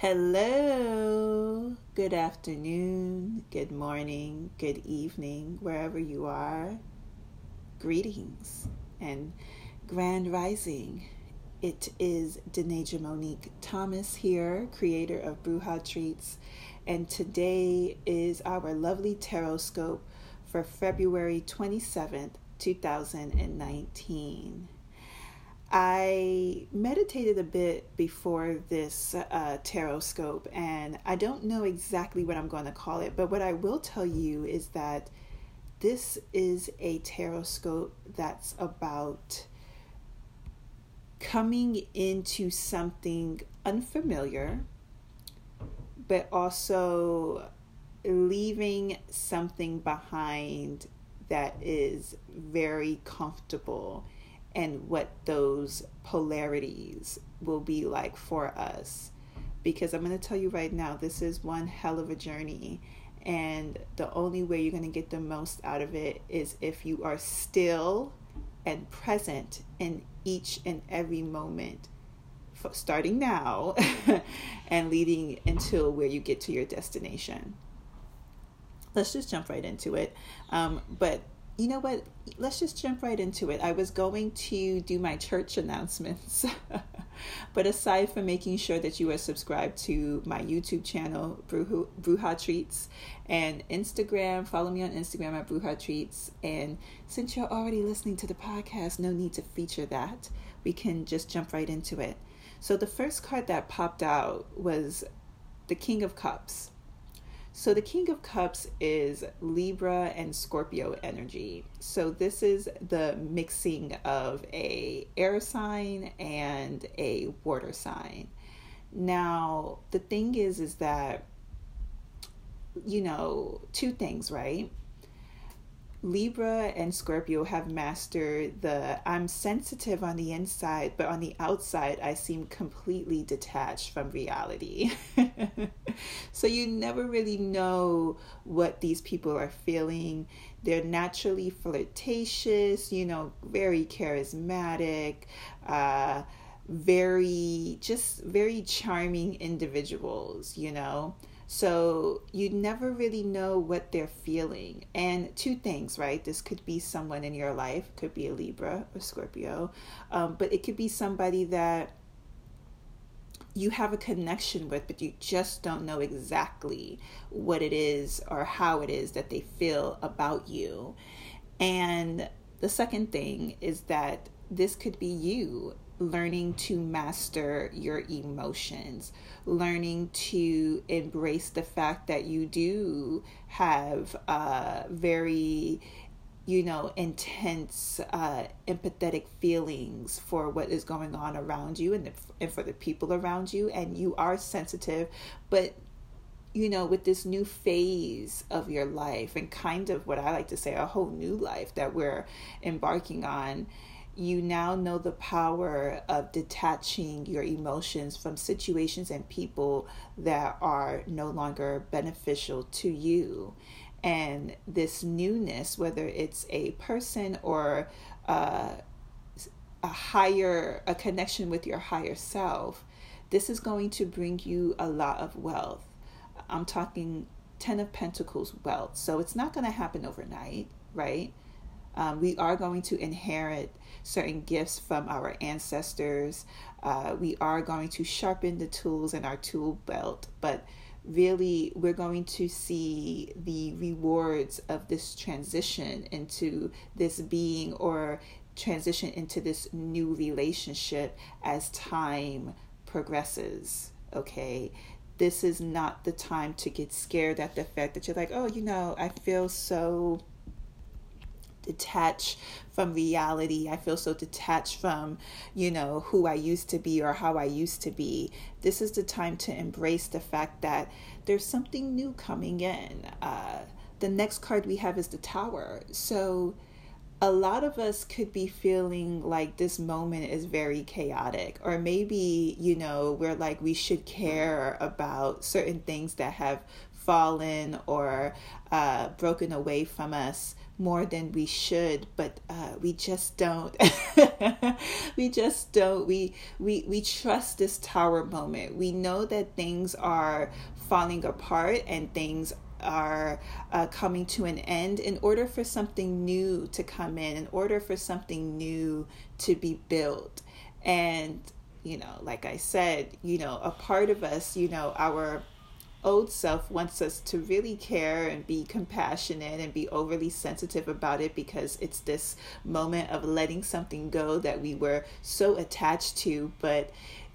Hello, good afternoon, good morning, good evening, wherever you are. Greetings and grand rising. It is Denaja Monique Thomas here, creator of Bruja Treats, and today is our lovely tarot scope for February 27th, 2019. I meditated a bit before this uh, tarot scope, and I don't know exactly what I'm going to call it, but what I will tell you is that this is a tarot scope that's about coming into something unfamiliar, but also leaving something behind that is very comfortable and what those polarities will be like for us. Because I'm going to tell you right now, this is one hell of a journey. And the only way you're going to get the most out of it is if you are still and present in each and every moment, starting now and leading until where you get to your destination. Let's just jump right into it. Um, but you know what? Let's just jump right into it. I was going to do my church announcements, but aside from making sure that you are subscribed to my YouTube channel, Bruja, Treats, and Instagram, follow me on Instagram at Bruja Treats. And since you're already listening to the podcast, no need to feature that. We can just jump right into it. So the first card that popped out was the King of Cups. So the King of Cups is Libra and Scorpio energy. So this is the mixing of a air sign and a water sign. Now, the thing is is that you know, two things, right? Libra and Scorpio have mastered the I'm sensitive on the inside, but on the outside, I seem completely detached from reality. so you never really know what these people are feeling. They're naturally flirtatious, you know, very charismatic, uh, very, just very charming individuals, you know. So you never really know what they're feeling. And two things, right? This could be someone in your life, could be a Libra or Scorpio, um, but it could be somebody that you have a connection with, but you just don't know exactly what it is or how it is that they feel about you. And the second thing is that this could be you learning to master your emotions, learning to embrace the fact that you do have uh, very you know, intense, uh, empathetic feelings for what is going on around you and, the, and for the people around you, and you are sensitive, but you know, with this new phase of your life and kind of what I like to say, a whole new life that we're embarking on, you now know the power of detaching your emotions from situations and people that are no longer beneficial to you. And this newness, whether it's a person or uh, a higher, a connection with your higher self, this is going to bring you a lot of wealth. I'm talking Ten of Pentacles wealth. So it's not going to happen overnight, right? Um, we are going to inherit certain gifts from our ancestors. Uh, we are going to sharpen the tools in our tool belt, but really we're going to see the rewards of this transition into this being or transition into this new relationship as time progresses. Okay, this is not the time to get scared at the fact that you're like, oh, you know, I feel so detached from reality. I feel so detached from, you know, who I used to be or how I used to be. This is the time to embrace the fact that there's something new coming in. Uh, the next card we have is the Tower. So, a lot of us could be feeling like this moment is very chaotic, or maybe, you know, we're like we should care about certain things that have fallen or uh, broken away from us more than we should but uh, we just don't. We just don't. We we we trust this tower moment. We know that things are falling apart and things are uh, coming to an end in order for something new to come in in order for something new to be built. And you know like i said you know a part of us you know our old self wants us to really care and be compassionate and be overly sensitive about it because it's this moment of letting something go that we were so attached to. But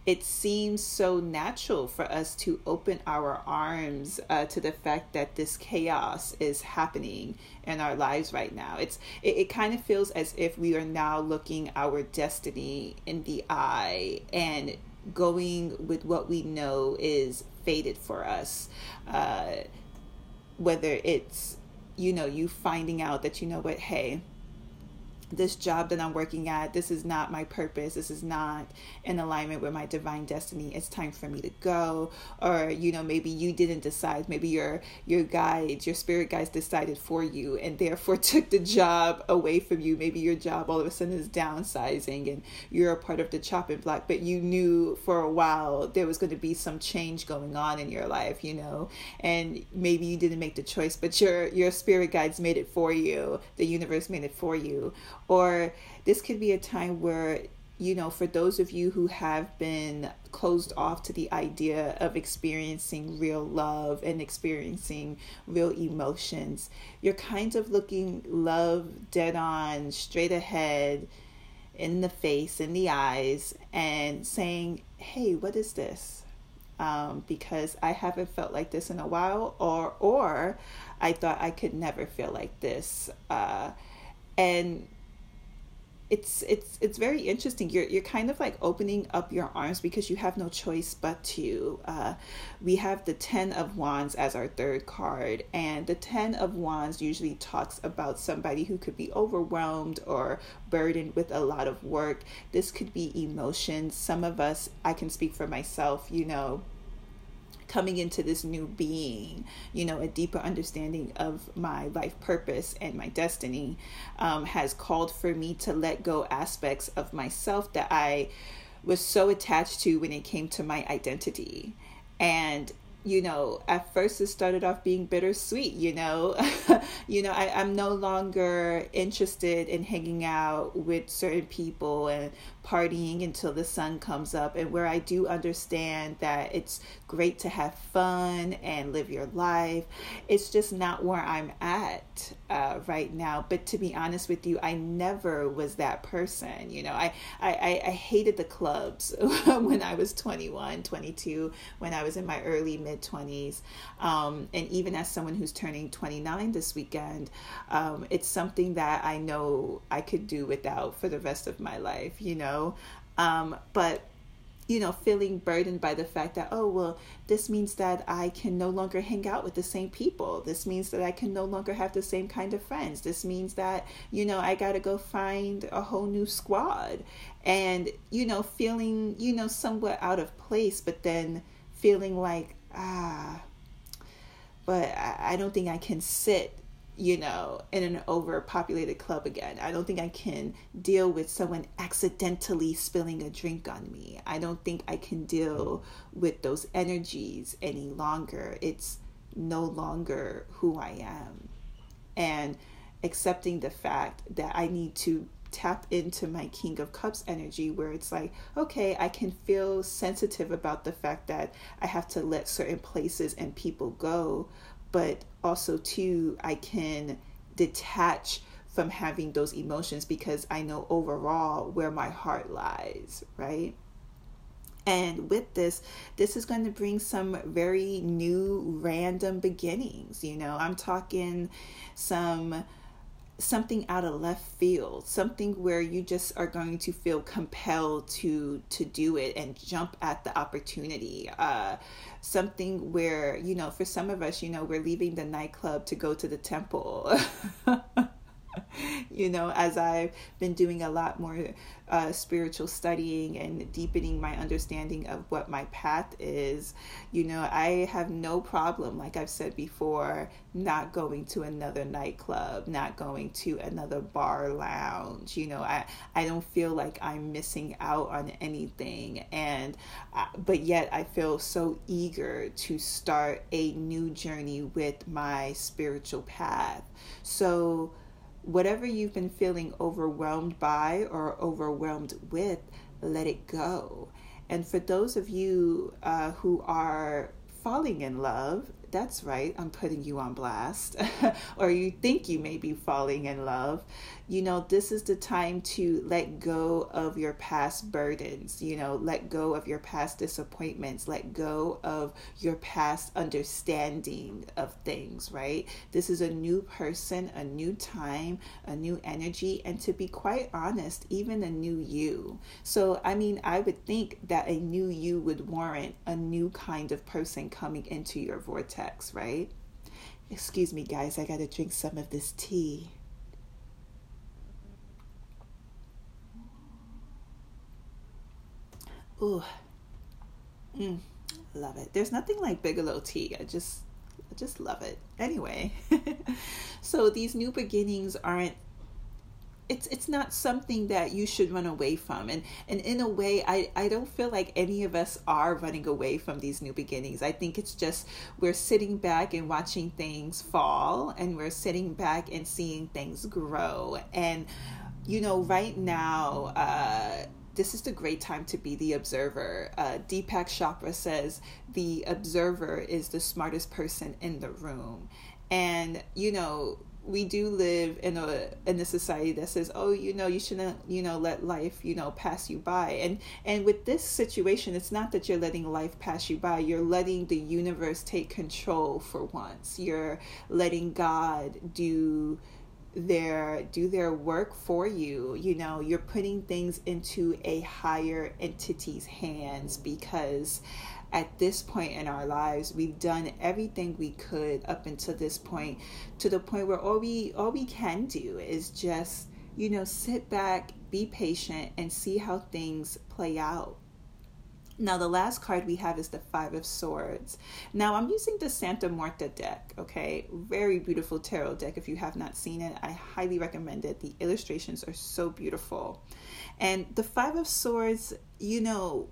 it seems so natural for us to open our arms uh, to the fact that this chaos is happening in our lives right now. It's it, it kind of feels as if we are now looking our destiny in the eye and going with what we know is fated for us. Uh, whether it's, you know, you finding out that, you know what, hey, this job that I'm working at, this is not my purpose. This is not in alignment with my divine destiny. It's time for me to go. Or, you know, maybe you didn't decide. Maybe your your guides, your spirit guides decided for you and therefore took the job away from you. Maybe your job all of a sudden is downsizing and you're a part of the chopping block, but you knew for a while there was going to be some change going on in your life, you know. And maybe you didn't make the choice, but your your spirit guides made it for you. The universe made it for you or this could be a time where, you know, for those of you who have been closed off to the idea of experiencing real love and experiencing real emotions, you're kind of looking love dead on, straight ahead, in the face, in the eyes, and saying, hey, what is this? Um, because I haven't felt like this in a while, or or I thought I could never feel like this, uh, and it's it's it's very interesting. You're you're kind of like opening up your arms because you have no choice but to. Uh, we have the Ten of Wands as our third card, and the Ten of Wands usually talks about somebody who could be overwhelmed or burdened with a lot of work. This could be emotions. Some of us, I can speak for myself. You know, coming into this new being, you know, a deeper understanding of my life purpose and my destiny um, has called for me to let go aspects of myself that I was so attached to when it came to my identity. And you know, at first it started off being bittersweet, you know. you know, I, I'm no longer interested in hanging out with certain people and partying until the sun comes up and where I do understand that it's great to have fun and live your life. It's just not where I'm at uh, right now. But to be honest with you, I never was that person. You know, I, I, I hated the clubs when I was 21, 22, when I was in my early mid 20s. Um, and even as someone who's turning 29 this weekend, um, it's something that I know I could do without for the rest of my life, you know know. Um, but you know, feeling burdened by the fact that, oh, well, this means that I can no longer hang out with the same people. This means that I can no longer have the same kind of friends. This means that, you know, I got to go find a whole new squad. And, you know, feeling, you know, somewhat out of place, but then feeling like, ah, but I, don't think I can sit you know, in an overpopulated club again. I don't think I can deal with someone accidentally spilling a drink on me. I don't think I can deal with those energies any longer. It's no longer who I am. And accepting the fact that I need to tap into my King of Cups energy where it's like, okay, I can feel sensitive about the fact that I have to let certain places and people go but also too i can detach from having those emotions because i know overall where my heart lies right and with this, this is going to bring some very new random beginnings. You know, I'm talking some something out of left field something where you just are going to feel compelled to to do it and jump at the opportunity. Uh something where you know for some of us you know we're leaving the nightclub to go to the temple you know, as I've been doing a lot more uh, spiritual studying and deepening my understanding of what my path is, you know, I have no problem, like I've said before, not going to another nightclub, not going to another bar lounge. You know, I, I don't feel like I'm missing out on anything. And, uh, but yet I feel so eager to start a new journey with my spiritual path. So, whatever you've been feeling overwhelmed by or overwhelmed with, let it go. And for those of you uh, who are falling in love, that's right, I'm putting you on blast, or you think you may be falling in love, you know, this is the time to let go of your past burdens, you know, let go of your past disappointments, let go of your past understanding of things, right? This is a new person, a new time, a new energy, and to be quite honest, even a new you. So, I mean, I would think that a new you would warrant a new kind of person coming into your vortex, right? Excuse me, guys, I gotta drink some of this tea. Ooh. Mm, love it. There's nothing like Bigelow tea. I just I just love it. Anyway, so these new beginnings aren't it's it's not something that you should run away from and and in a way I, I don't feel like any of us are running away from these new beginnings i think it's just we're sitting back and watching things fall and we're sitting back and seeing things grow and you know right now uh this is the great time to be the observer. Uh, Deepak Chopra says the observer is the smartest person in the room. And, you know, we do live in a in a society that says oh you know you shouldn't you know let life you know pass you by. And and with this situation it's not that you're letting life pass you by. You're letting the universe take control for once. You're letting god do their do their work for you. You know you're putting things into a higher entity's hands because at this point in our lives we've done everything we could up until this point to the point where all we all we can do is just you know sit back be patient and see how things play out now, the last card we have is the Five of Swords. Now, I'm using the Santa Muerte deck, okay? Very beautiful tarot deck. If you have not seen it, I highly recommend it. The illustrations are so beautiful. And the Five of Swords, you know,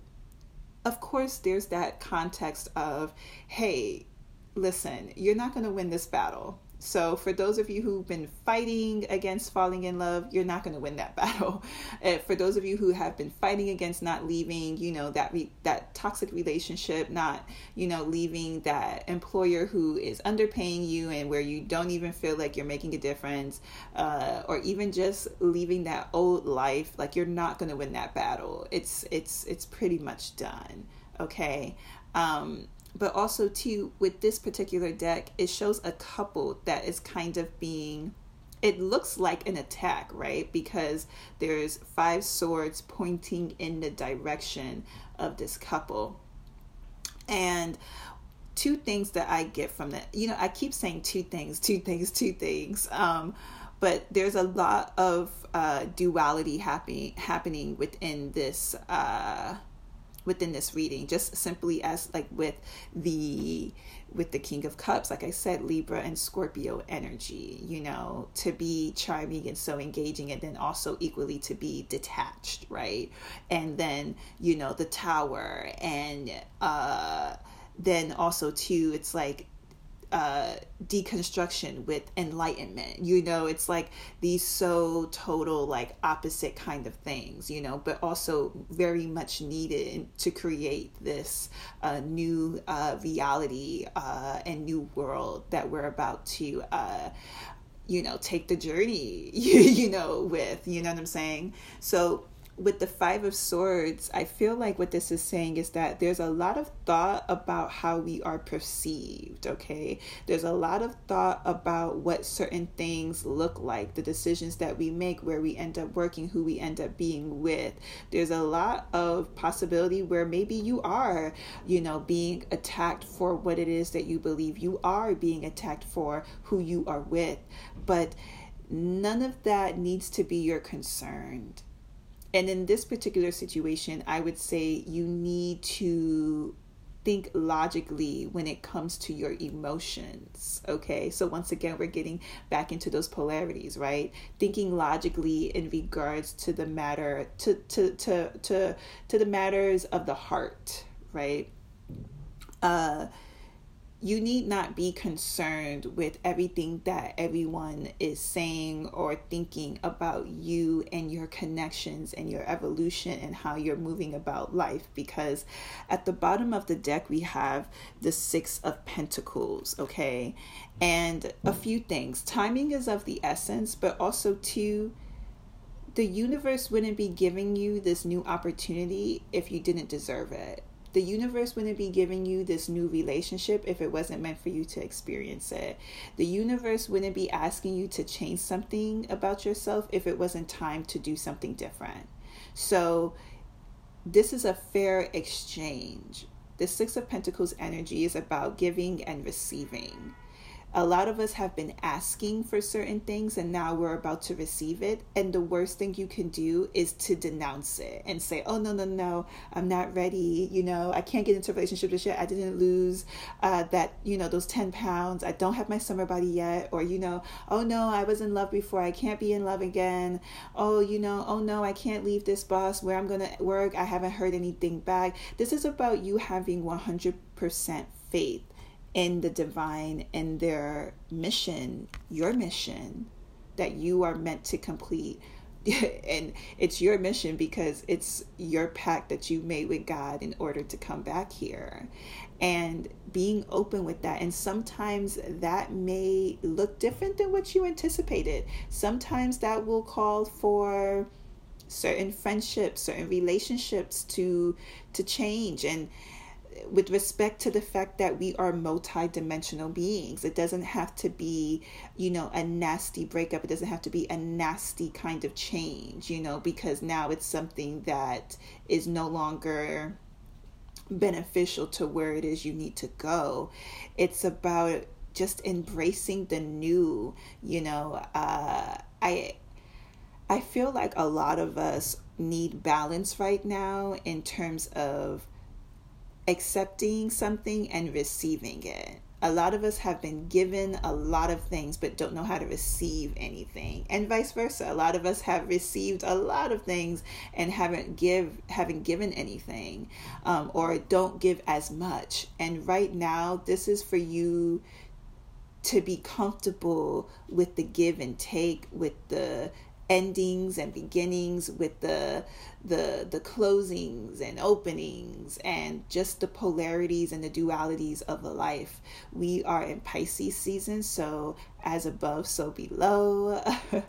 of course, there's that context of, hey, listen, you're not going to win this battle. So, for those of you who've been fighting against falling in love, you're not going to win that battle. Uh, for those of you who have been fighting against not leaving, you know that re- that toxic relationship, not you know leaving that employer who is underpaying you and where you don't even feel like you're making a difference, uh, or even just leaving that old life, like you're not going to win that battle. It's it's it's pretty much done. Okay. Um, but also too with this particular deck it shows a couple that is kind of being it looks like an attack right? Because there's five swords pointing in the direction of this couple. And two things that i get from that you know i keep saying two things two things two things um but there's a lot of uh, duality happening happening within this uh, within this reading just simply as like with the with the king of cups like i said libra and scorpio energy you know to be charming and so engaging and then also equally to be detached right? And then you know the tower and uh then also too it's like uh, deconstruction with enlightenment. You know, it's like these so total, like opposite kind of things, you know, but also very much needed to create this uh, new uh, reality uh, and new world that we're about to. Uh, you know, take the journey, you, you know, with, you know what I'm saying? So, with the Five of Swords, I feel like what this is saying is that there's a lot of thought about how we are perceived, okay? There's a lot of thought about what certain things look like, the decisions that we make, where we end up working, who we end up being with. There's a lot of possibility where maybe you are, you know, being attacked for what it is that you believe. You are being attacked for who you are with. But none of that needs to be your concern. And in this particular situation, I would say you need to think logically when it comes to your emotions. Okay. So, once again, we're getting back into those polarities, right? Thinking logically in regards to the matter, to, to, to, to, to the matters of the heart, right? Uh, you need not be concerned with everything that everyone is saying or thinking about you and your connections and your evolution and how you're moving about life because at the bottom of the deck we have the 6 of pentacles, okay? And a few things. Timing is of the essence, but also too the universe wouldn't be giving you this new opportunity if you didn't deserve it the universe wouldn't be giving you this new relationship if it wasn't meant for you to experience it. The universe wouldn't be asking you to change something about yourself if it wasn't time to do something different. So, this is a fair exchange. The Six of Pentacles energy is about giving and receiving a lot of us have been asking for certain things and now we're about to receive it. And the worst thing you can do is to denounce it and say, oh, no, no, no, I'm not ready. You know, I can't get into a relationship just yet. I didn't lose uh, that, you know, those 10 pounds. I don't have my summer body yet. Or, you know, oh, no, I was in love before. I can't be in love again. Oh, you know, oh, no, I can't leave this boss where I'm to work. I haven't heard anything back. This is about you having 100% faith in the divine and their mission, your mission that you are meant to complete. and it's your mission because it's your pact that you made with God in order to come back here. And being open with that. And sometimes that may look different than what you anticipated. Sometimes that will call for certain friendships, certain relationships to to change and with respect to the fact that we are multi-dimensional beings it doesn't have to be you know a nasty breakup. It doesn't have to be a nasty kind of change you know because now it's something that is no longer beneficial to where it is you need to go. It's about just embracing the new you know uh, i i feel like a lot of us need balance right now in terms of accepting something and receiving it. A lot of us have been given a lot of things but don't know how to receive anything. And vice versa. A lot of us have received a lot of things and haven't give haven't given anything um, or don't give as much. And right now this is for you to be comfortable with the give and take, with the endings and beginnings with the the the closings and openings and just the polarities and the dualities of the life. We are in pisces season so as above so below.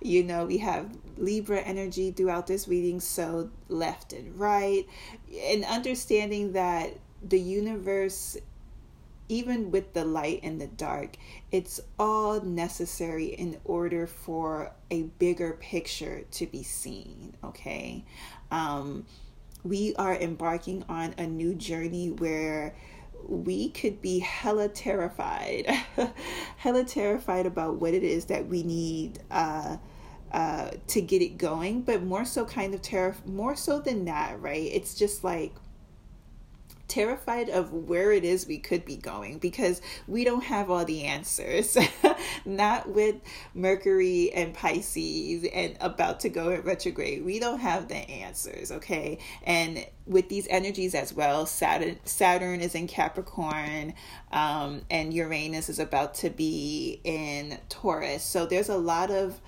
You know we have libra energy throughout this reading so left and right. And understanding that the universe even with the light and the dark, it's all necessary in order for a bigger picture to be seen, okay? Um, we are embarking on a new journey where we could be hella terrified, hella terrified about what it is that we need uh, uh, to get it going, but more so kind of terror, more so than that, right? It's just like, terrified of where it is we could be going because we don't have all the answers. Not with Mercury and Pisces and about to go in retrograde. We don't have the answers, okay? And with these energies as well, Saturn Saturn is in Capricorn, um, and Uranus is about to be in Taurus. So there's a lot of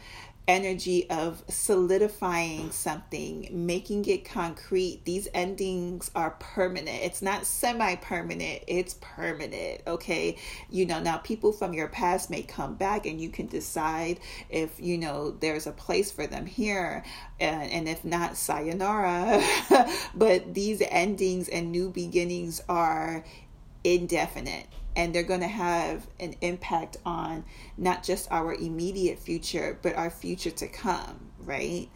energy of solidifying something, making it concrete. These endings are permanent. It's not semi permanent, it's permanent. Okay. You know, now people from your past may come back and you can decide if, you know, there's a place for them here. And, and if not, sayonara. but these endings and new beginnings are indefinite and they're going to have an impact on not just our immediate future but our future to come right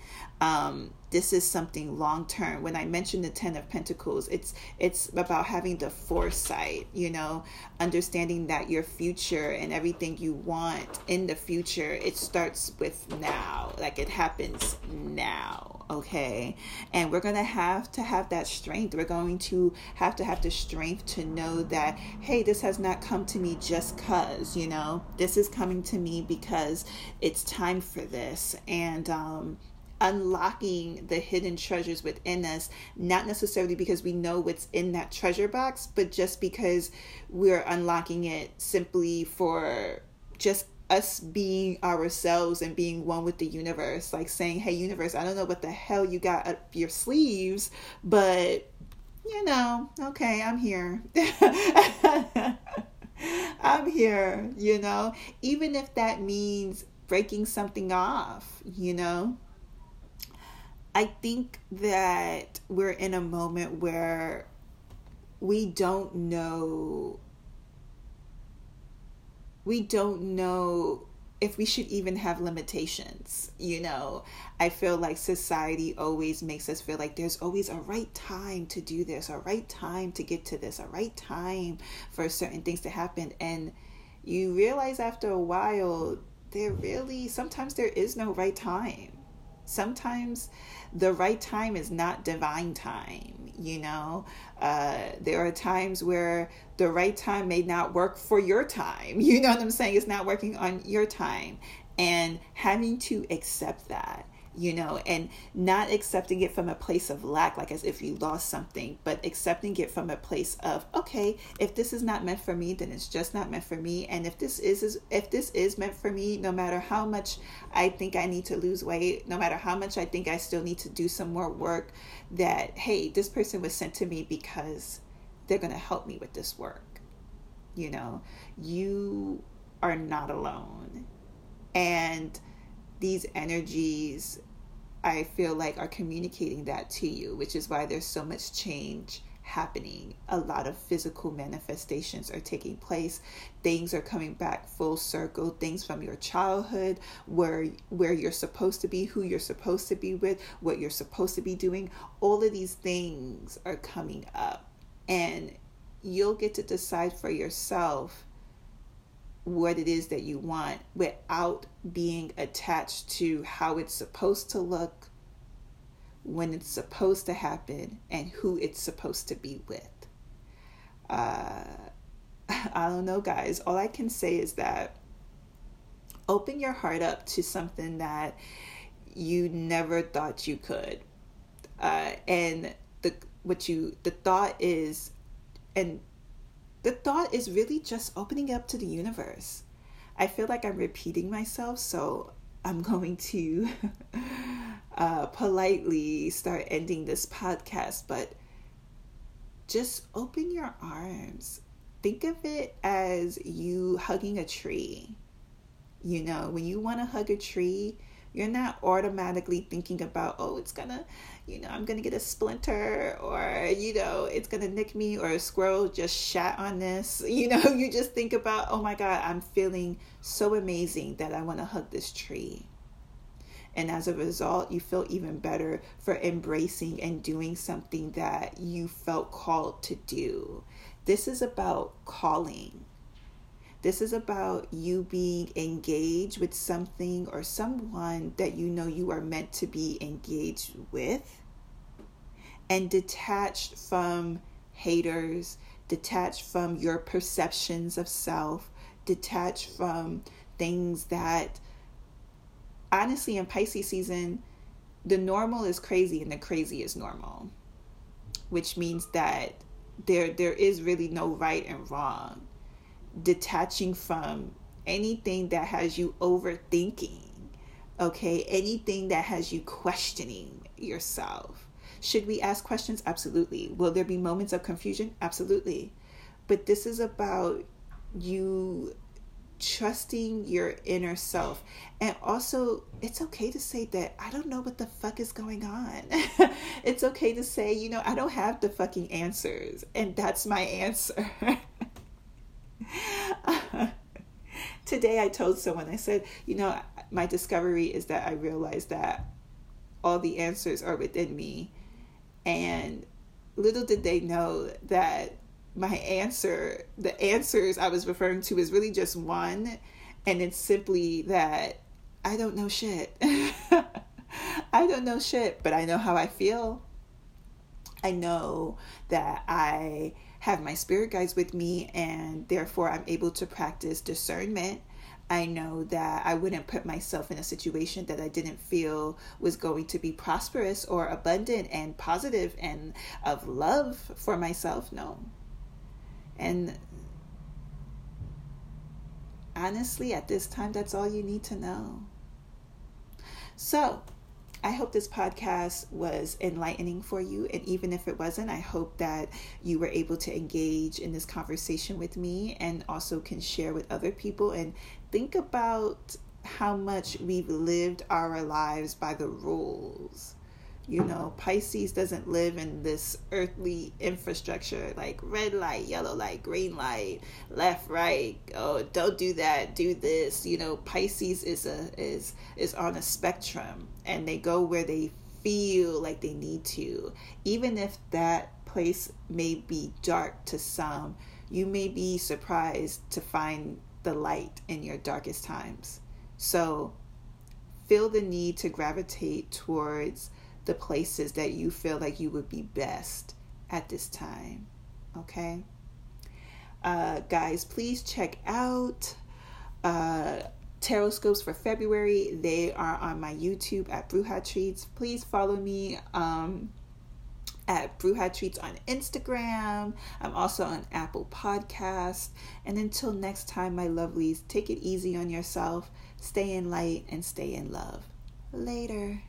um, this is something long term. When i mentioned the 10 of pentacles it's it's about having the foresight you know understanding that your future and everything you want in the future it starts with now like it happens now okay? And we're to have to have that strength. We're going to have to have the strength to know that hey this has not come to me just cuz you know? This is coming to me because it's time for this. And um unlocking the hidden treasures within us, not necessarily because we know what's in that treasure box, but just because we're unlocking it simply for just us being ourselves and being one with the universe. Like saying, hey, universe, I don't know what the hell you got up your sleeves, but you know, okay, I'm here. I'm here, you know, even if that means breaking something off, you know. I think that we're in a moment where we don't know we don't know if we should even have limitations you know? I feel like society always makes us feel like there's always a right time to do this a right time to get to this a right time for certain things to happen. And you realize after a while there really sometimes there is no right time sometimes the right time is not divine time you know? Uh, there are times where the right time may not work for your time you know what i'm saying? It's not working on your time. And having to accept that you know, and not accepting it from a place of lack, like as if you lost something, but accepting it from a place of, okay, if this is not meant for me, then it's just not meant for me. And if this is, is if this is meant for me, no matter how much I think I need to lose weight, no matter how much I think I still need to do some more work, that hey, this person was sent to me because they're gonna help me with this work. You know, you are not alone. And these energies I feel like are communicating that to you, which is why there's so much change happening. A lot of physical manifestations are taking place. Things are coming back full circle. Things from your childhood, where where you're supposed to be, who you're supposed to be with, what you're supposed to be doing. All of these things are coming up, and you'll get to decide for yourself what it is that you want without being attached to how it's supposed to look, when it's supposed to happen, and who it's supposed to be with. Uh, I don't know, guys. All I can say is that open your heart up to something that you never thought you could. Uh, and the what you the thought is and the thought is really just opening up to the universe. I feel like I'm repeating myself, so I'm going to uh, politely start ending this podcast, but just open your arms. Think of it as you hugging a tree. You know, when you want to hug a tree, you're not automatically thinking about, oh, it's gonna you know, I'm gonna get a splinter or, you know, it's gonna nick me or a squirrel just shat on this. You know, you just think about, oh my God, I'm feeling so amazing that I wanna hug this tree. And as a result, you feel even better for embracing and doing something that you felt called to do. This is about calling. This is about you being engaged with something or someone that you know you are meant to be engaged with and detached from haters, detached from your perceptions of self, detached from things that honestly in Pisces season, the normal is crazy and the crazy is normal, which means that there there is really no right and wrong detaching from anything that has you overthinking, okay? Anything that has you questioning yourself. Should we ask questions? Absolutely. Will there be moments of confusion? Absolutely. But this is about you trusting your inner self. And also, it's okay to say that I don't know what the fuck is going on. it's okay to say, you know, I don't have the fucking answers. And that's my answer. today I told someone, I said, you know, my discovery is that I realized that all the answers are within me. And little did they know that my answer, the answers I was referring to is really just one. And it's simply that I don't know shit. I don't know shit, but I know how I feel. I know that I have my spirit guides with me, and therefore I'm able to practice discernment. I know that I wouldn't put myself in a situation that I didn't feel was going to be prosperous or abundant and positive and of love for myself. No. And honestly, at this time, that's all you need to know. So, I hope this podcast was enlightening for you. And even if it wasn't, I hope that you were able to engage in this conversation with me and also can share with other people and think about how much we've lived our lives by the rules you know, Pisces doesn't live in this earthly infrastructure like red light, yellow light, green light, left, right. Oh, don't do that, do this. You know, Pisces is a is is on a spectrum and they go where they feel like they need to. Even if that place may be dark to some, you may be surprised to find the light in your darkest times. So, feel the need to gravitate towards the places that you feel like you would be best at this time. Okay? Uh, guys, please check out uh, tarot scopes for February. They are on my YouTube at Bruja Treats. Please follow me um, at Bruja Treats on Instagram. I'm also on Apple Podcast. And until next time, my lovelies, take it easy on yourself. Stay in light and stay in love. Later.